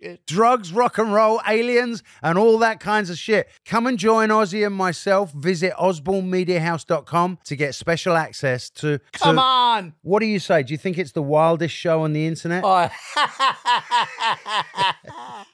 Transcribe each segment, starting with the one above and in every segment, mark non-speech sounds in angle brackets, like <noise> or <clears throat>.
shit. Drugs, rock and roll, aliens, and all that kinds of shit. Come and join Ozzy and myself. Visit osbornemediahouse.com to get special access to. to- Come on! What do you say? Do you think it's the wildest show on the internet? Oh. <laughs>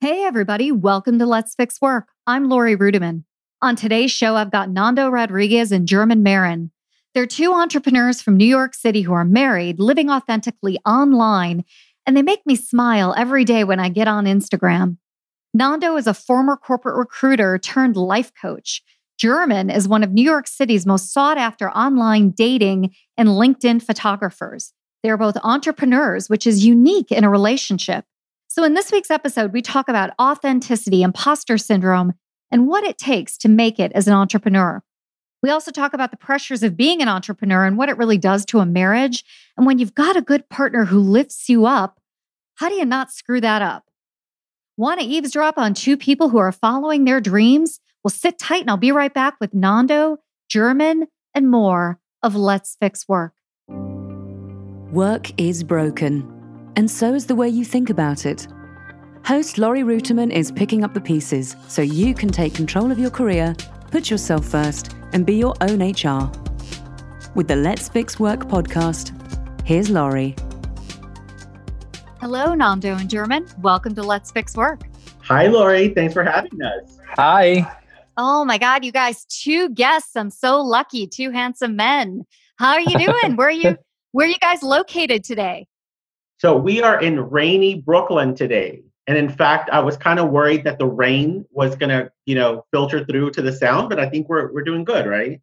Hey, everybody, welcome to Let's Fix Work. I'm Laurie Ruettimann. On today's show, I've got Nando Rodriguez and German Marin. They're two entrepreneurs from New York City who are married, living authentically online, and they make me smile every day when I get on Instagram. Nando is a former corporate recruiter turned life coach. German is one of New York City's most sought after online dating and LinkedIn photographers. They're both entrepreneurs, which is unique in a relationship. So, in this week's episode, we talk about authenticity, imposter syndrome, and what it takes to make it as an entrepreneur. We also talk about the pressures of being an entrepreneur and what it really does to a marriage. And when you've got a good partner who lifts you up, how do you not screw that up? Want to eavesdrop on two people who are following their dreams? Well, sit tight and I'll be right back with Nando, German, and more of Let's Fix Work. Work is broken, and so is the way you think about it. Host Laurie Ruettimann is picking up the pieces so you can take control of your career, put yourself first, and be your own HR. With the Let's Fix Work podcast, here's Laurie. Hello, Nando and German. Welcome to Let's Fix Work. Hi, Laurie. Thanks for having us. Hi. Oh my God, you guys, two guests. I'm so lucky. Two handsome men. How are you doing? <laughs> where are you where are you guys located today? So, we are in rainy Brooklyn today. And in fact, I was kind of worried that the rain was going to, you know, filter through to the sound, but I think we're, we're doing good, right?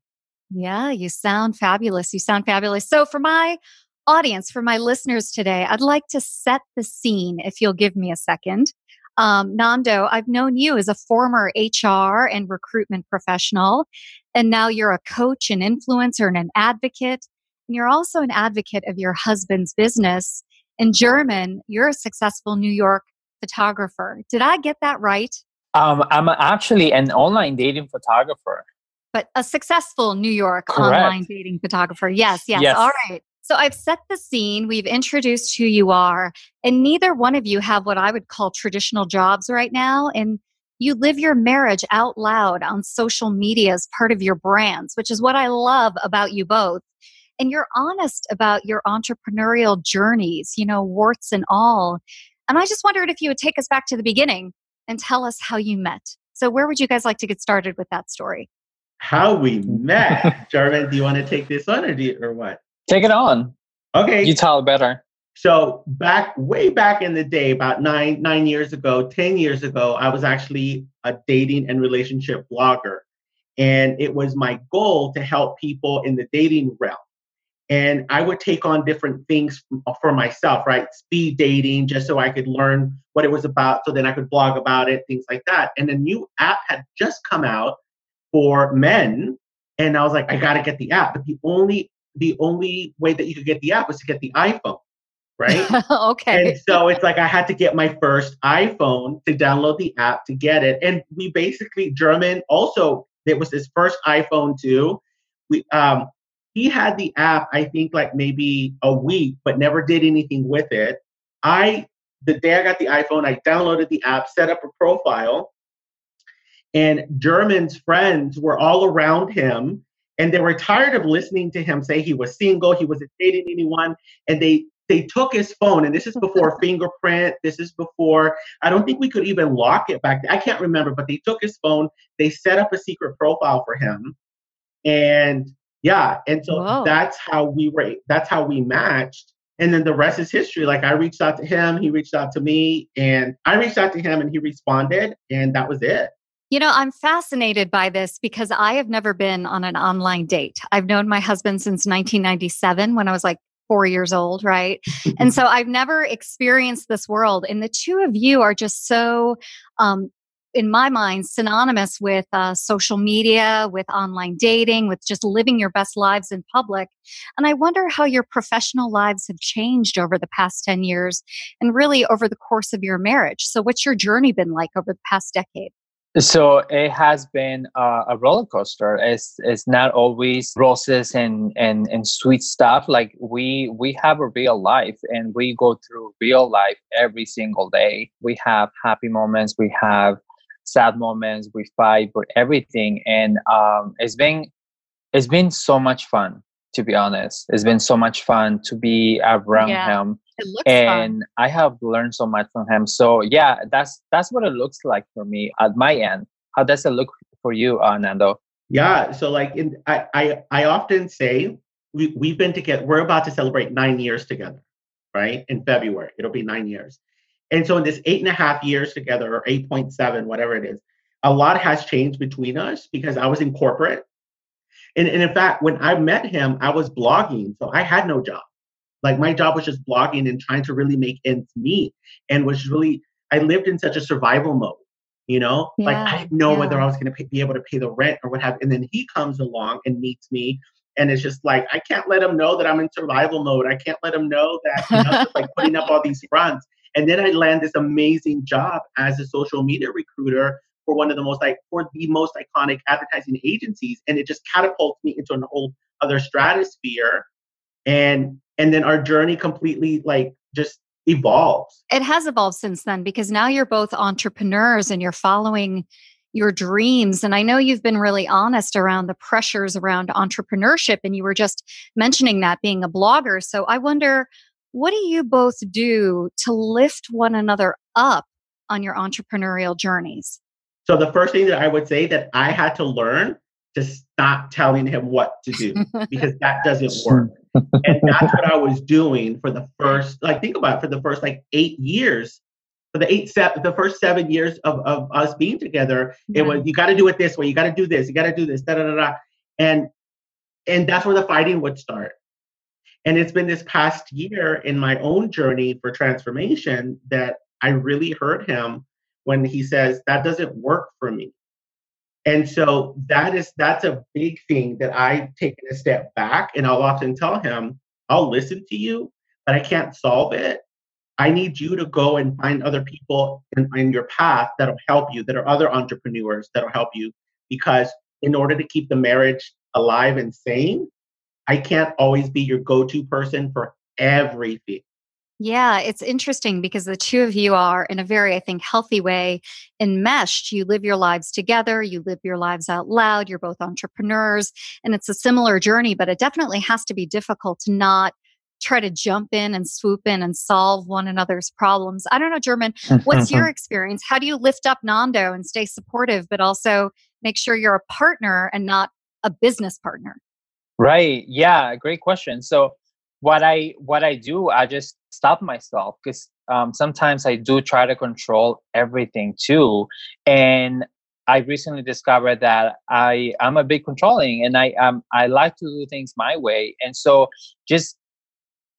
Yeah, you sound fabulous. You sound fabulous. So, for my audience, for my listeners today, I'd like to set the scene if you'll give me a second. Um, Nando, I've known you as a former HR and recruitment professional, and now you're a coach, an influencer, and an advocate. And you're also an advocate of your husband's business. In German, you're a successful New York photographer. Did I get that right? Um, I'm actually an online dating photographer. But a successful New York Correct. online dating photographer. Yes, yes, Yes. All right. So I've set the scene. We've introduced who you are, and neither one of you have what I would call traditional jobs right now. And you live your marriage out loud on social media as part of your brands, which is what I love about you both. And you're honest about your entrepreneurial journeys, you know, warts and all. And I just wondered if you would take us back to the beginning and tell us how you met. So, where would you guys like to get started with that story? How we met. <laughs> German, do you want to take this on or, do you, or what? Take it on. Okay. You tell better. So back way back in the day, about nine nine years ago, ten years ago, I was actually a dating and relationship blogger, and it was my goal to help people in the dating realm. And I would take on different things for myself, right? Speed dating, just so I could learn what it was about, so then I could blog about it, things like that. And a new app had just come out for men, and I was like, I got to get the app. But the only the only way that you could get the app was to get the iPhone, right? <laughs> okay. And so it's like I had to get my first iPhone to download the app to get it. And we basically German also it was his first iPhone too. We um he had the app I think like maybe a week but never did anything with it. I the day I got the iPhone I downloaded the app, set up a profile and German's friends were all around him and they were tired of listening to him say he was single, he wasn't dating anyone and they they took his phone and this is before <laughs> fingerprint this is before i don't think we could even lock it back then. i can't remember but they took his phone they set up a secret profile for him and yeah and so Whoa. that's how we were that's how we matched and then the rest is history. Like I reached out to him, he reached out to me, and I reached out to him and he responded, and that was it. You know, I'm fascinated by this because I have never been on an online date. I've known my husband since 1997 when I was like four years old, right? <laughs> and so I've never experienced this world. And the two of you are just so um, in my mind, synonymous with uh, social media, with online dating, with just living your best lives in public. And I wonder how your professional lives have changed over the past 10 years and really over the course of your marriage. So, what's your journey been like over the past decade? So it has been uh, a roller coaster. It's it's not always roses and, and and sweet stuff. Like we we have a real life and we go through real life every single day. We have happy moments. We have sad moments, we fight, but everything. And um, it's been it's been so much fun to be honest. It's been so much fun to be around Yeah. him, It looks and fun. I have learned so much from him. So yeah, that's that's what it looks like for me at my end. How does it look for you, uh, Nando? Yeah. So like in I I, I often say we, we've been together, we're about to celebrate nine years together, right? In February. It'll be nine years. And so in this eight and a half years together, or 8.7, whatever it is, a lot has changed between us because I was in corporate. And, and in fact, when I met him, I was blogging. So I had no job. Like my job was just blogging and trying to really make ends meet and was really, I lived in such a survival mode, you know? like I didn't know whether. I was going to be able to pay the rent or what have And then he comes along and meets me. And it's just like, I can't let him know that I'm in survival mode. I can't let him know that, you know, just <laughs> like putting up all these fronts. And then I land this amazing job as a social media recruiter for one of the most like for the most iconic advertising agencies. And it just catapults me into a whole other stratosphere. And and then our journey completely like just evolves. It has evolved since then because now you're both entrepreneurs and you're following your dreams. And I know you've been really honest around the pressures around entrepreneurship. And you were just mentioning that being a blogger. So I wonder, what do you both do to lift one another up on your entrepreneurial journeys? So the first thing that I would say that I had to learn to stop telling him what to do because that doesn't <laughs> work. and that's what I was doing for the first, like think about it, for the first like eight years, for the eight seven, the first seven years of, of us being together, it was mm-hmm. you got to do it this way, you got to do this, you got to do this, da da da da, and and that's where the fighting would start. And it's been this past year in my own journey for transformation that I really heard him when he says that doesn't work for me. And so that is that's a big thing that I've taken a step back and I'll often tell him, I'll listen to you, but I can't solve it. I need you to go and find other people in, in your path that'll help you, that are other entrepreneurs that'll help you. Because in order to keep the marriage alive and sane, I can't always be your go-to person for everything. Yeah, it's interesting because the two of you are, in a very, I think, healthy way, enmeshed. You live your lives together, you live your lives out loud, you're both entrepreneurs, and it's a similar journey, but it definitely has to be difficult to not try to jump in and swoop in and solve one another's problems. I don't know, German, what's your <laughs> experience? How do you lift up Nando and stay supportive, but also make sure you're a partner and not a business partner? Right. Yeah. Great question. So what I what I do, I just stop myself because um, sometimes I do try to control everything too, and I recently discovered that I I'm a bit controlling, and I um I like to do things my way, and so just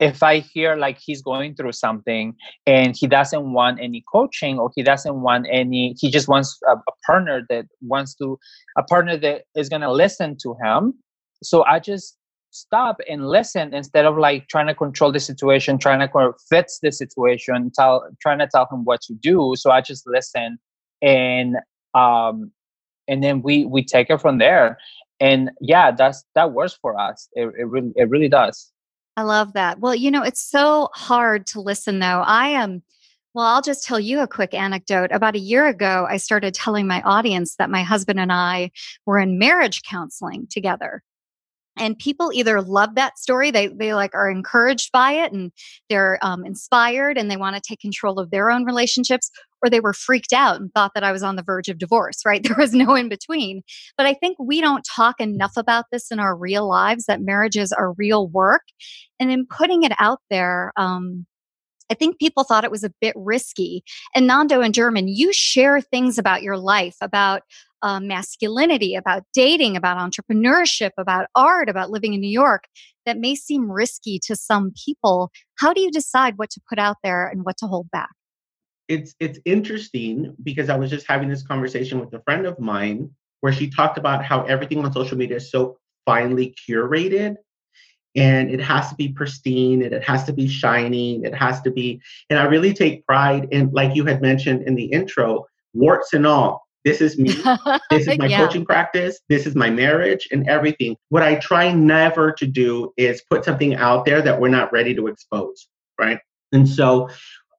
if I hear like he's going through something and he doesn't want any coaching or he doesn't want any, he just wants a, a partner that wants to, a partner that is going to listen to him. So I just stop and listen instead of like trying to control the situation, trying to fix the situation, tell, trying to tell him what to do. So I just listen and, um, and then we, we take it from there. And yeah, that's, that works for us. It, it really, it really does. I love that. Well, you know, it's so hard to listen though. I am, well, I'll just tell you a quick anecdote. About a year ago, I started telling my audience that my husband and I were in marriage counseling together. And people either love that story, they they like are encouraged by it and they're um, inspired and they want to take control of their own relationships, or they were freaked out and thought that I was on the verge of divorce, right? <laughs> There was no in between. But I think we don't talk enough about this in our real lives that marriages are real work. And in putting it out there, um, I think people thought it was a bit risky. And Nando and German, you share things about your life, about uh, masculinity, about dating, about entrepreneurship, about art, about living in New York that may seem risky to some people. How do you decide what to put out there and what to hold back? It's it's interesting because I was just having this conversation with a friend of mine where she talked about how everything on social media is so finely curated and it has to be pristine and it has to be shining it has to be and i really take pride in like you had mentioned in the intro warts and all this is me. <laughs> This is my yeah. coaching practice. This is my marriage and everything. What i try never to do is put something out there that we're not ready to expose right? And so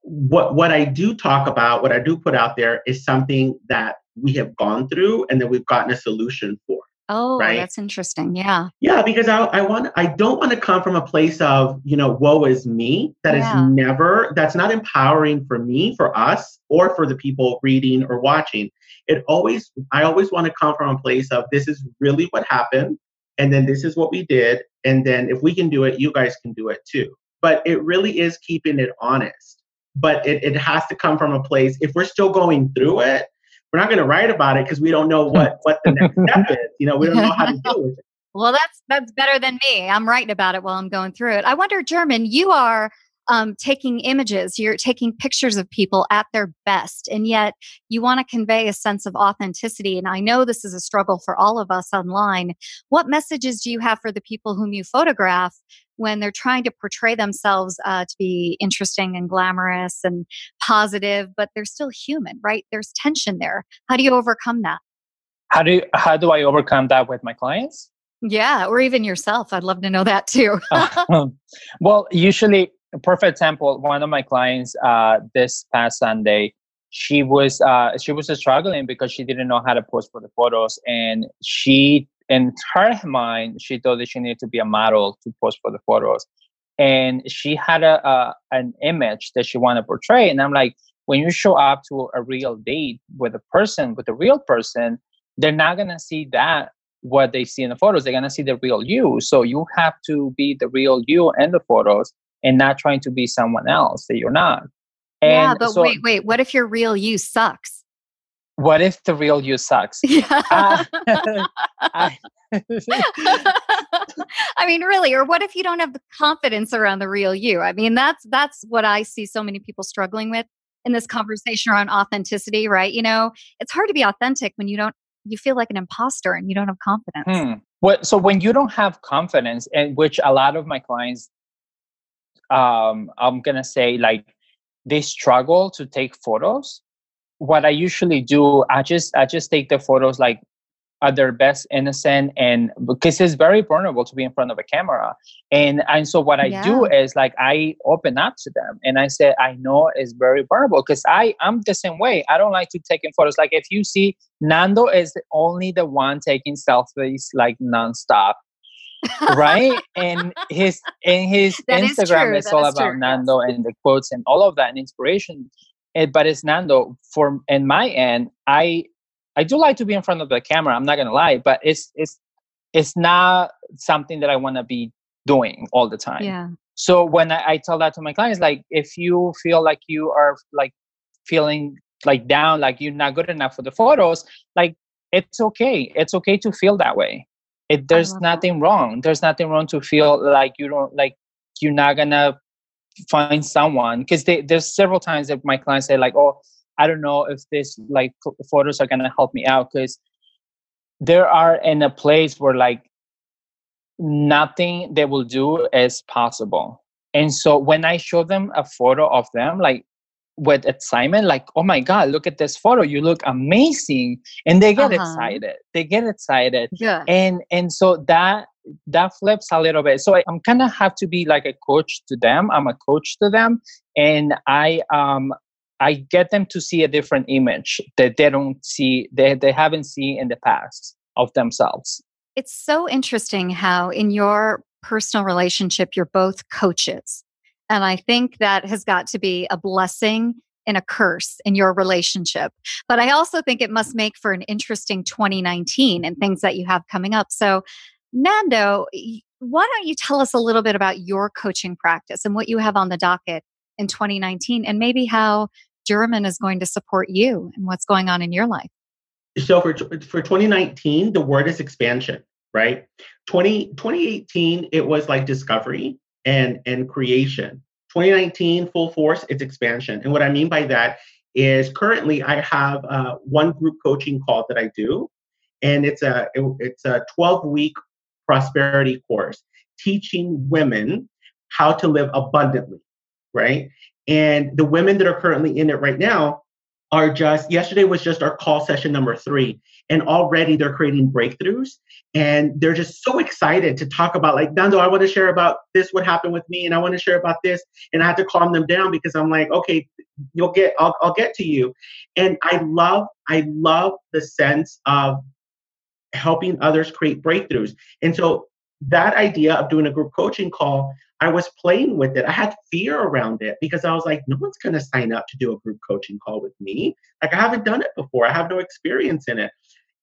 what what i do talk about what i do put out there is something that we have gone through and that we've gotten a solution for Oh, right? that's interesting. Yeah. Yeah, because I, I want I don't want to come from a place of, you know, woe is me. That yeah. is never that's not empowering for me, for us, or for the people reading or watching. It always I always want to come from a place of this is really what happened, and then this is what we did. And then if we can do it, you guys can do it too. But it really is keeping it honest. But it, it has to come from a place, if we're still going through it, we're not going to write about it because we don't know what what the next step <laughs> is. You know, we don't know how to <laughs> deal with it. Well, that's that's better than me. I'm writing about it while I'm going through it. I wonder, German, you are um, taking images, you're taking pictures of people at their best, and yet you want to convey a sense of authenticity. And I know this is a struggle for all of us online. What messages do you have for the people whom you photograph when they're trying to portray themselves uh, to be interesting and glamorous and positive, but they're still human, right? There's tension there. How do you overcome that? How do you, how do I overcome that with my clients? Yeah, or even yourself. I'd love to know that too. <laughs> well, usually, perfect example. One of my clients uh, this past Sunday, she was uh, she was struggling because she didn't know how to post for the photos, and she in her mind, she thought that she needed to be a model to post for the photos. And she had a, a an image that she wanted to portray. And I'm like, when you show up to a real date with a person, with a real person, they're not gonna see that what they see in the photos. They're gonna see the real you. So you have to be the real you in the photos and not trying to be someone else that you're not. And yeah, but so, wait, wait. What if your real you sucks? what if the real you sucks? <laughs> Yeah. Uh, I, <laughs> <laughs> I mean, really, or what if you don't have the confidence around the real you? I mean, that's that's what I see so many people struggling with in this conversation around authenticity, right? You know, it's hard to be authentic when you don't you feel like an imposter and you don't have confidence. Hmm. What so when you don't have confidence, and which a lot of my clients um I'm gonna say like they struggle to take photos. What I usually do, I just I just take the photos like at their best innocent and because it's very vulnerable to be in front of a camera. And and so what i yeah. do is like i open up to them and i say i know it's very vulnerable because i i'm the same way. I don't like to take in photos. Like if you see nando is only the one taking selfies like nonstop right and his and his <laughs> that instagram is, is all about true. nando and the quotes and all of that and inspiration it, but it's Nando. For in my end, I I do like to be in front of the camera. I'm not gonna lie, but it's it's it's not something that I want to be doing all the time. Yeah. So when I, I tell that to my clients, like if you feel like you are like feeling like down, like you're not good enough for the photos, like it's okay. It's okay to feel that way. It, there's uh-huh. nothing that. wrong. There's nothing wrong to feel like you don't like you're not gonna find someone because there's several times that my clients say like oh i don't know if this like photos are gonna help me out because there are in a place where like nothing they will do is possible and so when i show them a photo of them like with excitement like oh my god look at this photo you look amazing and they get uh-huh. excited they get excited yeah and and so that that flips a little bit. So I, am kind of have to be like a coach to them. I'm a coach to them, and I um I get them to see a different image that they don't see they they haven't seen in the past of themselves. It's so interesting how in your personal relationship you're both coaches. And I think that has got to be a blessing and a curse in your relationship. But I also think it must make for an interesting 2019 and things that you have coming up. So, Nando, why don't you tell us a little bit about your coaching practice and what you have on the docket in 2019 and maybe how German is going to support you and what's going on in your life? So for, for 2019, the word is expansion, right? 20, 2018, it was like discovery and, and creation. 2019, full force, it's expansion. And what I mean by that is currently I have uh, one group coaching call that I do, and it's a it, it's a 12 week prosperity course teaching women how to live abundantly, right? And the women that are currently in it right now are just, yesterday was just our call session number three. And already they're creating breakthroughs. And they're just so excited to talk about, like, Nando, I want to share about this, what happened with me, and I want to share about this. And I have to calm them down because I'm like, okay, you'll get, I'll, I'll get to you. And I love, I love the sense of helping others create breakthroughs. And so that idea of doing a group coaching call, I was playing with it. I had fear around it because I was like, no one's going to sign up to do a group coaching call with me. Like, I haven't done it before, I have no experience in it.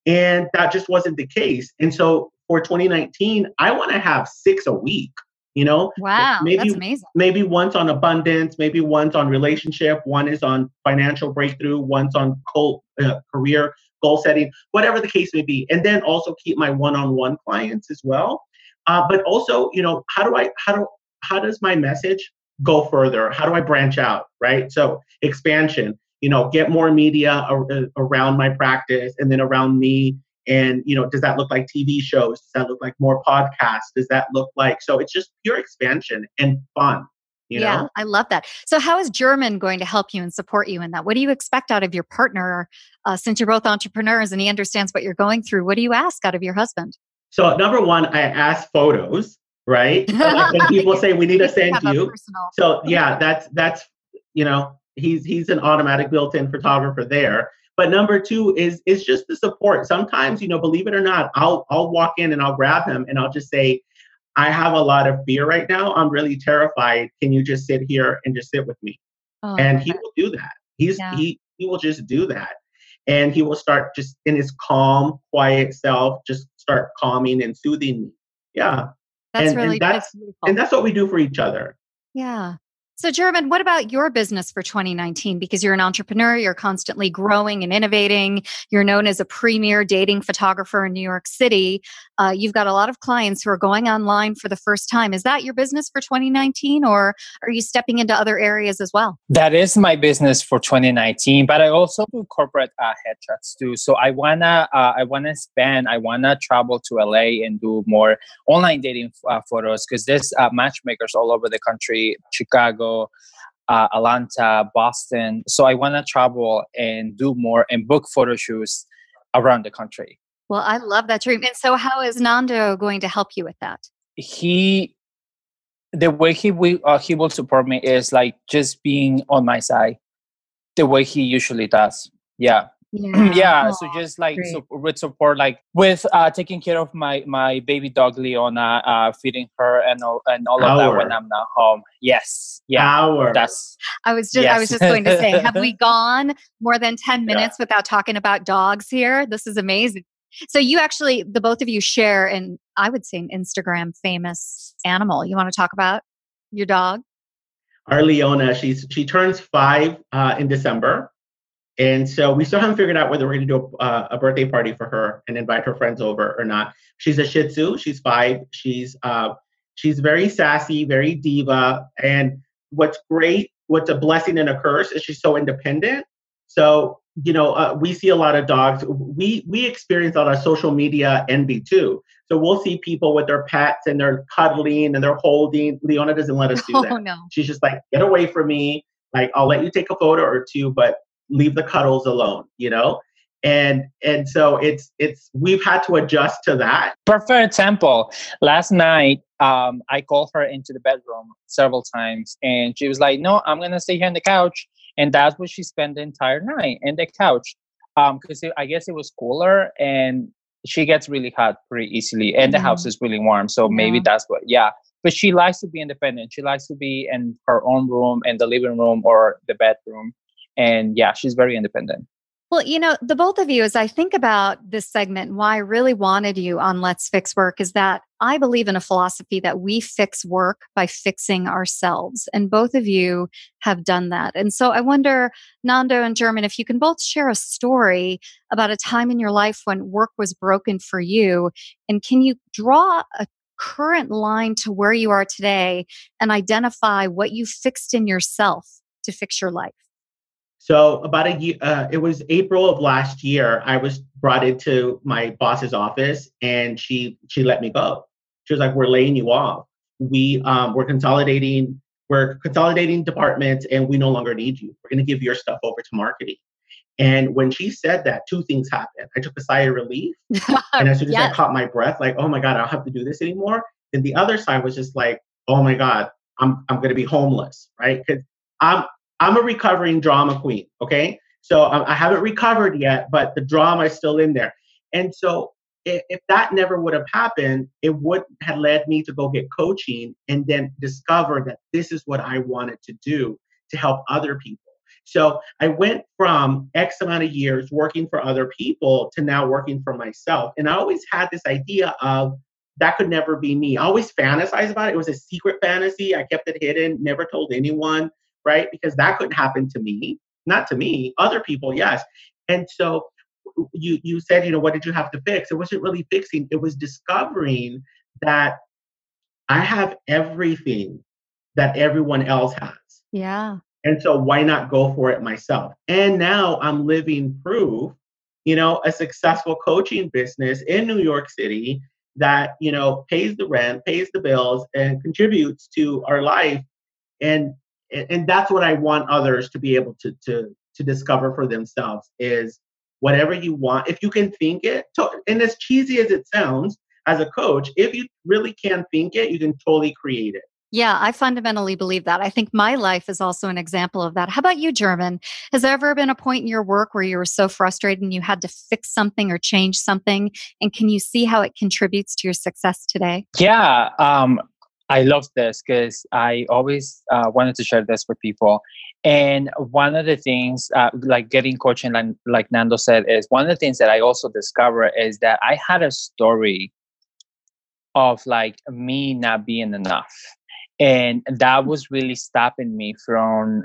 And that just wasn't the case. And so for 2019, I want to have six a week. You know, wow, maybe, that's amazing. Maybe once on abundance, maybe once on relationship, one is on financial breakthrough, once on co- uh, career goal setting, whatever the case may be. And then also keep my one-on-one clients as well. Uh, but also, you know, how do I how do how does my message go further? How do I branch out? Right. So expansion. You know, get more media ar- around my practice and then around me. And you know, does that look like TV shows? Does that look like more podcasts? Does that look like so? It's just pure expansion and fun. You yeah, know? I love that. So, how is German going to help you and support you in that? What do you expect out of your partner? Uh, since you're both entrepreneurs and he understands what you're going through, what do you ask out of your husband? So, number one, I ask photos, right? <laughs> like when people say we need to send you. So, <laughs> yeah, that's that's you know he's he's an automatic built-in photographer there. But number two is is just the support. Sometimes, you know, believe it or not, I'll I'll walk in and I'll grab him and I'll just say, I have a lot of fear right now. I'm really terrified. Can you just sit here and just sit with me? Oh, and he will do that. He's yeah. he he will just do that. And he will start just in his calm, quiet self, just start calming and soothing me. Yeah. That's and, really and that's, that's and that's what we do for each other. Yeah. So, German, what about your business for 2019? Because you're an entrepreneur, you're constantly growing and innovating. You're known as a premier dating photographer in New York City. Uh, you've got a lot of clients who are going online for the first time. Is that your business for 2019, or are you stepping into other areas as well? That is my business for 2019, but I also do corporate uh, headshots too. So I wanna, uh, I wanna spend, I wanna travel to LA and do more online dating uh, photos because there's uh, matchmakers all over the country, Chicago uh, Atlanta, Boston. So I want to travel and do more and book photo shoots around the country. Well, I love that dream. And so, how is Nando going to help you with that? He, the way he will uh, he will support me is like just being on my side, the way he usually does. Yeah. <clears throat> Yeah, yeah so just like so with support, like with uh, taking care of my my baby dog Leona, uh, feeding her and all and all of that when I'm not home. Yes, yeah, Hour. that's. I was just yes. I was just going to say, have we <laughs> gone more than ten minutes yeah. without talking about dogs here? This is amazing. So you actually, the both of you share, and I would say an Instagram famous animal. You want to talk about your dog? Our Leona, she's she turns five uh, in December. And so we still haven't figured out whether we're going to do a, uh, a, birthday party for her and invite her friends over or not. She's a Shih Tzu. She's five. She's uh, she's very sassy, very diva. And what's great, what's a blessing and a curse, is she's so independent. So you know, uh, we see a lot of dogs. We we experience a lot of social media envy too. So we'll see people with their pets and they're cuddling and they're holding. Leona doesn't let us do <laughs> oh, that. No. She's just like, get away from me. Like I'll let you take a photo or two, but leave the cuddles alone you know? And and so it's it's we've had to adjust to that. Perfect example last night um i called her into the bedroom several times and she was like no i'm gonna stay here on the couch. And that's what she spent the entire night in the couch um because i guess it was cooler and she gets really hot pretty easily and the house is really warm so yeah. maybe that's what yeah. But she likes to be independent. She likes to be in her own room in the living room or the bedroom and yeah she's very independent well, you know, the both of you, as I think about this segment why I really wanted you on Let's Fix Work, is that I believe in a philosophy that we fix work by fixing ourselves. And both of you have done that. And so I wonder, Nando and German, if you can both share a story about a time in your life when work was broken for you. And can you draw a current line to where you are today and identify what you fixed in yourself to fix your life? So about a year, uh, it was April of last year. I was brought into my boss's office, and she she let me go. She was like, "We're laying you off. We um, we're consolidating. We're consolidating departments, and we no longer need you. We're going to give your stuff over to marketing." And when she said that, two things happened. I took a sigh of relief, <laughs> and as soon as yes. I caught my breath, like, "Oh my god, I don't have to do this anymore." Then the other side was just like, "Oh my god, I'm I'm going to be homeless, right?" Because I'm I'm a recovering drama queen. Okay. So um, I haven't recovered yet, but the drama is still in there. And so if, if that never would have happened, it would have led me to go get coaching and then discover that this is what I wanted to do to help other people. So I went from X amount of years working for other people to now working for myself. And I always had this idea of that could never be me. I always fantasized about it. It was a secret fantasy. I kept it hidden, never told anyone right? Because that couldn't happen to me, not to me, other people, yes. And so you you said, you know, what did you have to fix? It wasn't really fixing, it was discovering that I have everything that everyone else has. Yeah. And so why not go for it myself? And now I'm living proof, you know, a successful coaching business in New York City that, you know, pays the rent, pays the bills and contributes to our life and and, and that's what I want others to be able to to to discover for themselves is whatever you want. If you can think it, to, and as cheesy as it sounds, as a coach, if you really can think it, you can totally create it. Yeah, I fundamentally believe that. I think my life is also an example of that. How about you, German? Has there ever been a point in your work where you were so frustrated and you had to fix something or change something? And can you see how it contributes to your success today? Yeah. Um, I love this because I always uh, wanted to share this with people. And one of the things, uh, like getting coaching, like, like Nando said, is one of the things that I also discovered is that I had a story of like me not being enough. And that was really stopping me from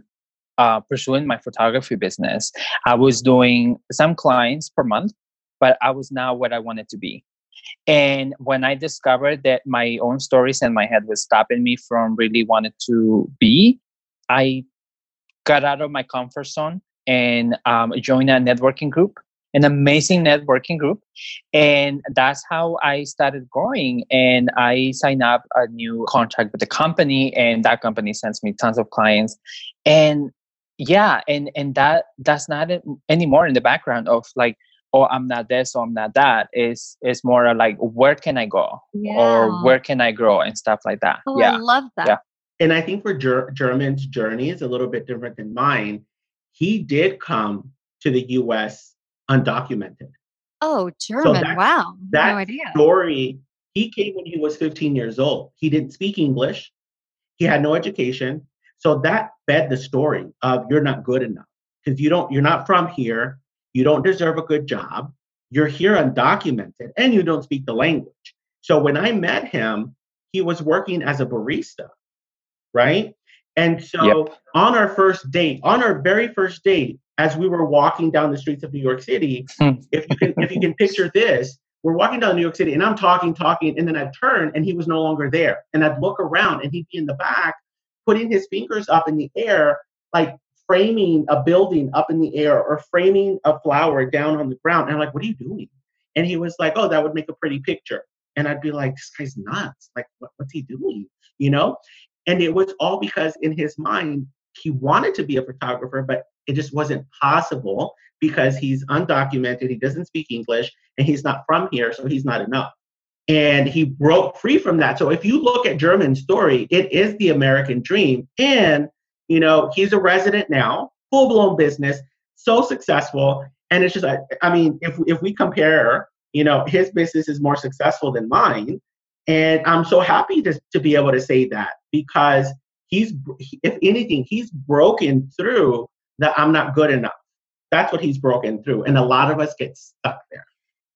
uh, pursuing my photography business. I was doing some clients per month, but I was not what I wanted to be. And when I discovered that my own stories and my head was stopping me from really wanting to be, I got out of my comfort zone and um, joined a networking group, an amazing networking group. And that's how I started growing. And I signed up a new contract with the company, and that company sends me tons of clients. And yeah, and and that that's not anymore in the background of like oh i'm not this or i'm not that is is more like where can i go? Yeah. or where can i grow? and stuff like that. Oh, yeah. i love that. Yeah. and i think for Ger- german's journey is a little bit different than mine. He did come to the us undocumented. Oh german. so that, wow. that no idea. story he came when he was 15 years old. He didn't speak english. He had no education. So that fed the story of you're not good enough. Because you don't you're not from here you don't deserve a good job. You're here undocumented and you don't speak the language. So when I met him, he was working as a barista, right? And so yep. on our first date, on our very first date, as we were walking down the streets of New York City, hmm. if you can if you can picture this, we're walking down New York City and I'm talking, talking, and then I'd turn and he was no longer there. And I'd look around and he'd be in the back, putting his fingers up in the air, like framing a building up in the air or framing a flower down on the ground. And I'm like, what are you doing? And he was like, oh, that would make a pretty picture. And I'd be like, this guy's nuts. Like, what, what's he doing? You know? And it was all because in his mind, he wanted to be a photographer, but it just wasn't possible because he's undocumented, he doesn't speak English, and he's not from here, so he's not enough. And he broke free from that. So if you look at German's story, it is the American dream. And you know, he's a resident now, full blown business, so successful. And it's just, I, I mean, if, if we compare, you know, his business is more successful than mine. And I'm so happy to, to be able to say that because he's, if anything, he's broken through that I'm not good enough. That's what he's broken through. And a lot of us get stuck there.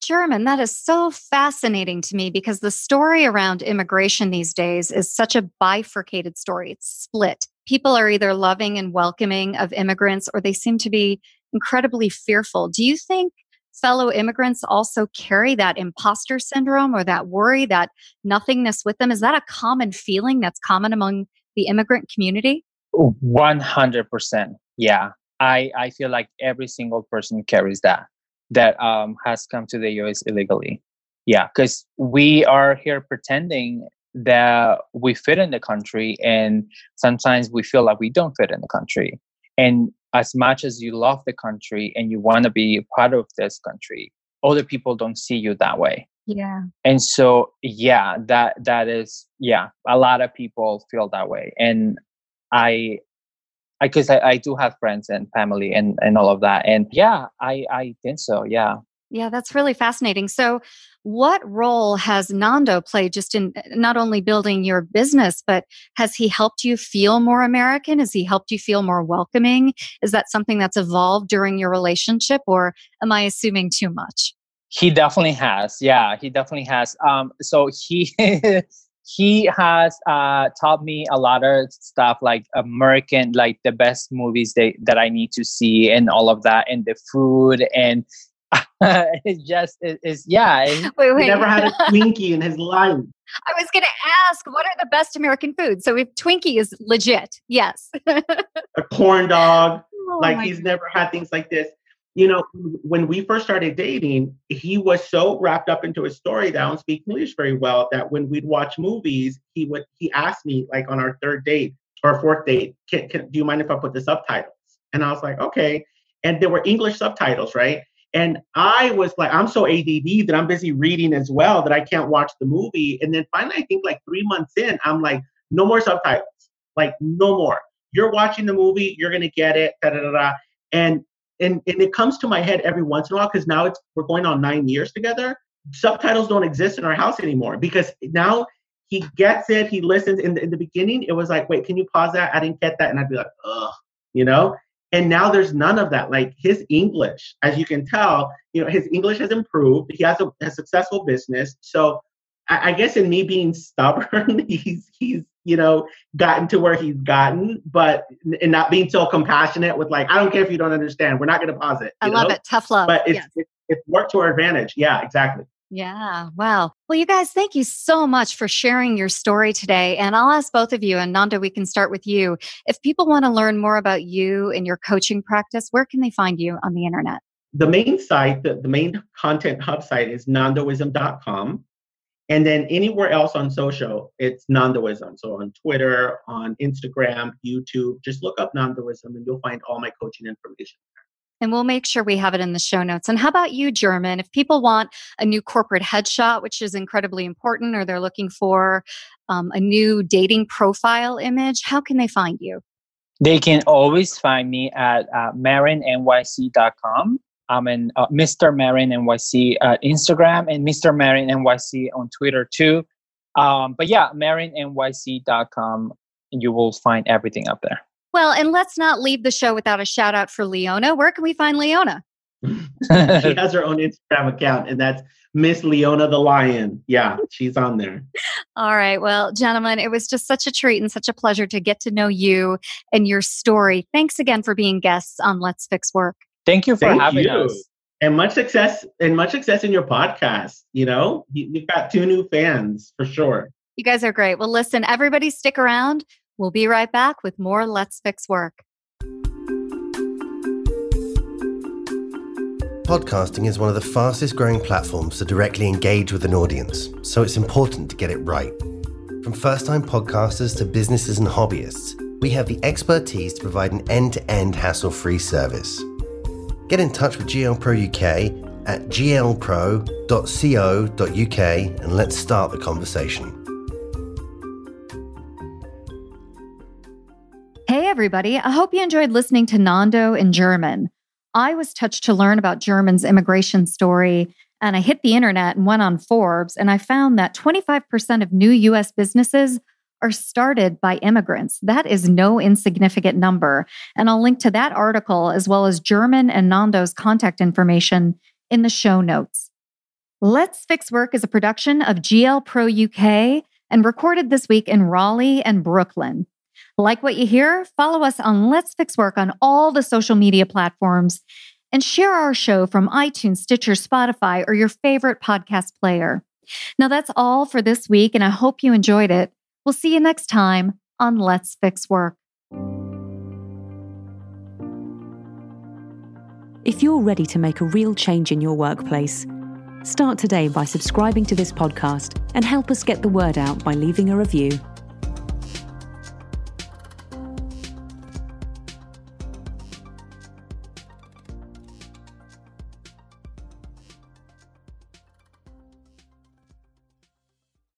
German, that is so fascinating to me because the story around immigration these days is such a bifurcated story. It's split. People are either loving and welcoming of immigrants or they seem to be incredibly fearful. Do you think fellow immigrants also carry that imposter syndrome or that worry, that nothingness with them? Is that a common feeling that's common among the immigrant community? 100%. Yeah. I, I feel like every single person carries that that um, has come to the US illegally. Yeah, because we are here pretending that we fit in the country, and sometimes we feel like we don't fit in the country. And as much as you love the country and you want to be part of this country, other people don't see you that way. Yeah. And so, yeah, that that is yeah, a lot of people feel that way, and I because I, I, I, do have friends and family and, and all of that. And yeah, I, I think so. Yeah. Yeah, that's really fascinating. So, what role has Nando played just in not only building your business, but has he helped you feel more American? Has he helped you feel more welcoming? Is that something that's evolved during your relationship, or am I assuming too much? He definitely has. Yeah, he definitely has. Um, so he <laughs> he has uh, taught me a lot of stuff like American, like the best movies that, that I need to see and all of that, and the food and <laughs> it's just it, it's yeah. <laughs> wait, wait. He never had a <laughs> Twinkie in his life. I was going to ask, what are the best American foods? So if Twinkie is legit, yes. a corn dog. Oh like he's God. never had things like this you know, when we first started dating, he was so wrapped up into his story that I don't speak English very well that when we'd watch movies, he would he asked me like on our third date or fourth date, can, can, do you mind if I put the subtitles? And I was like, okay. And there were English subtitles, right? And I was like, I'm so ADD that I'm busy reading as well that I can't watch the movie. And then finally, I think like three months in, I'm like, no more subtitles, like no more. You're watching the movie, you're gonna get it, da da da da. And and, and it comes to my head every once in a while because now it's we're going on nine years together. Subtitles don't exist in our house anymore because now he gets it, he listens. In the, in the beginning, it was like, wait, can you pause that? I didn't get that, and I'd be like, ugh, you know. And now there's none of that. Like his English, as you can tell, you know, his English has improved. He has a, a successful business. So I, I guess in me being stubborn, <laughs> he's he's you know, gotten to where he's gotten, but and not being so compassionate with like, I don't care if you don't understand. We're not going to pause it. I love know? it. Tough love. But it's, yes. it, it's worked to our advantage. Yeah, exactly. Yeah. Wow. Well, you guys, thank you so much for sharing your story today. And I'll ask both of you, and Nando, we can start with you. If people want to learn more about you and your coaching practice, where can they find you on the internet? The main site, the, the main content hub site is nandoism.com. And then anywhere else on social, it's Nandoism. So on Twitter, on Instagram, YouTube, just look up Nandoism and you'll find all my coaching information. And we'll make sure we have it in the show notes. And how about you, German? If people want a new corporate headshot, which is incredibly important, or they're looking for um, a new dating profile image, how can they find you? They can always find me at uh, marinnyc.com. I'm in uh, Mr. Marin NYC uh, Instagram and Mr. Marin NYC on Twitter too. Um, but yeah, marinnyc.com. You will find everything up there. Well, and let's not leave the show without a shout out for Leona. Where can we find Leona? <laughs> she has her own Instagram account, and that's Miss Leona the Lion. Yeah, she's on there. All right. Well, gentlemen, it was just such a treat and such a pleasure to get to know you and your story. Thanks again for being guests on Let's Fix Work. Thank you for Thank having you. us. And much success and much success in your podcast. You know, you, you've got two new fans for sure. You guys are great. Well, listen, everybody stick around. We'll be right back with more Let's Fix Work. Podcasting is one of the fastest growing platforms to directly engage with an audience, so it's important to get it right. From first time podcasters to businesses and hobbyists, we have the expertise to provide an end to end hassle free service. Get in touch with GL Pro UK at glpro.co.uk and let's start the conversation. Hey, everybody. I hope you enjoyed listening to Nando in German. I was touched to learn about German's immigration story, and I hit the internet and went on Forbes, and I found that 25% of new US businesses are started by immigrants. That is no insignificant number. And I'll link to that article as well as German and Nando's contact information in the show notes. Let's Fix Work is a production of GL Pro UK and recorded this week in Raleigh and Brooklyn. Like what you hear? Follow us on Let's Fix Work on all the social media platforms and share our show from iTunes, Stitcher, Spotify, or your favorite podcast player. Now, that's all for this week, and I hope you enjoyed it. We'll see you next time on Let's Fix Work. If you're ready to make a real change in your workplace, start today by subscribing to this podcast and help us get the word out by leaving a review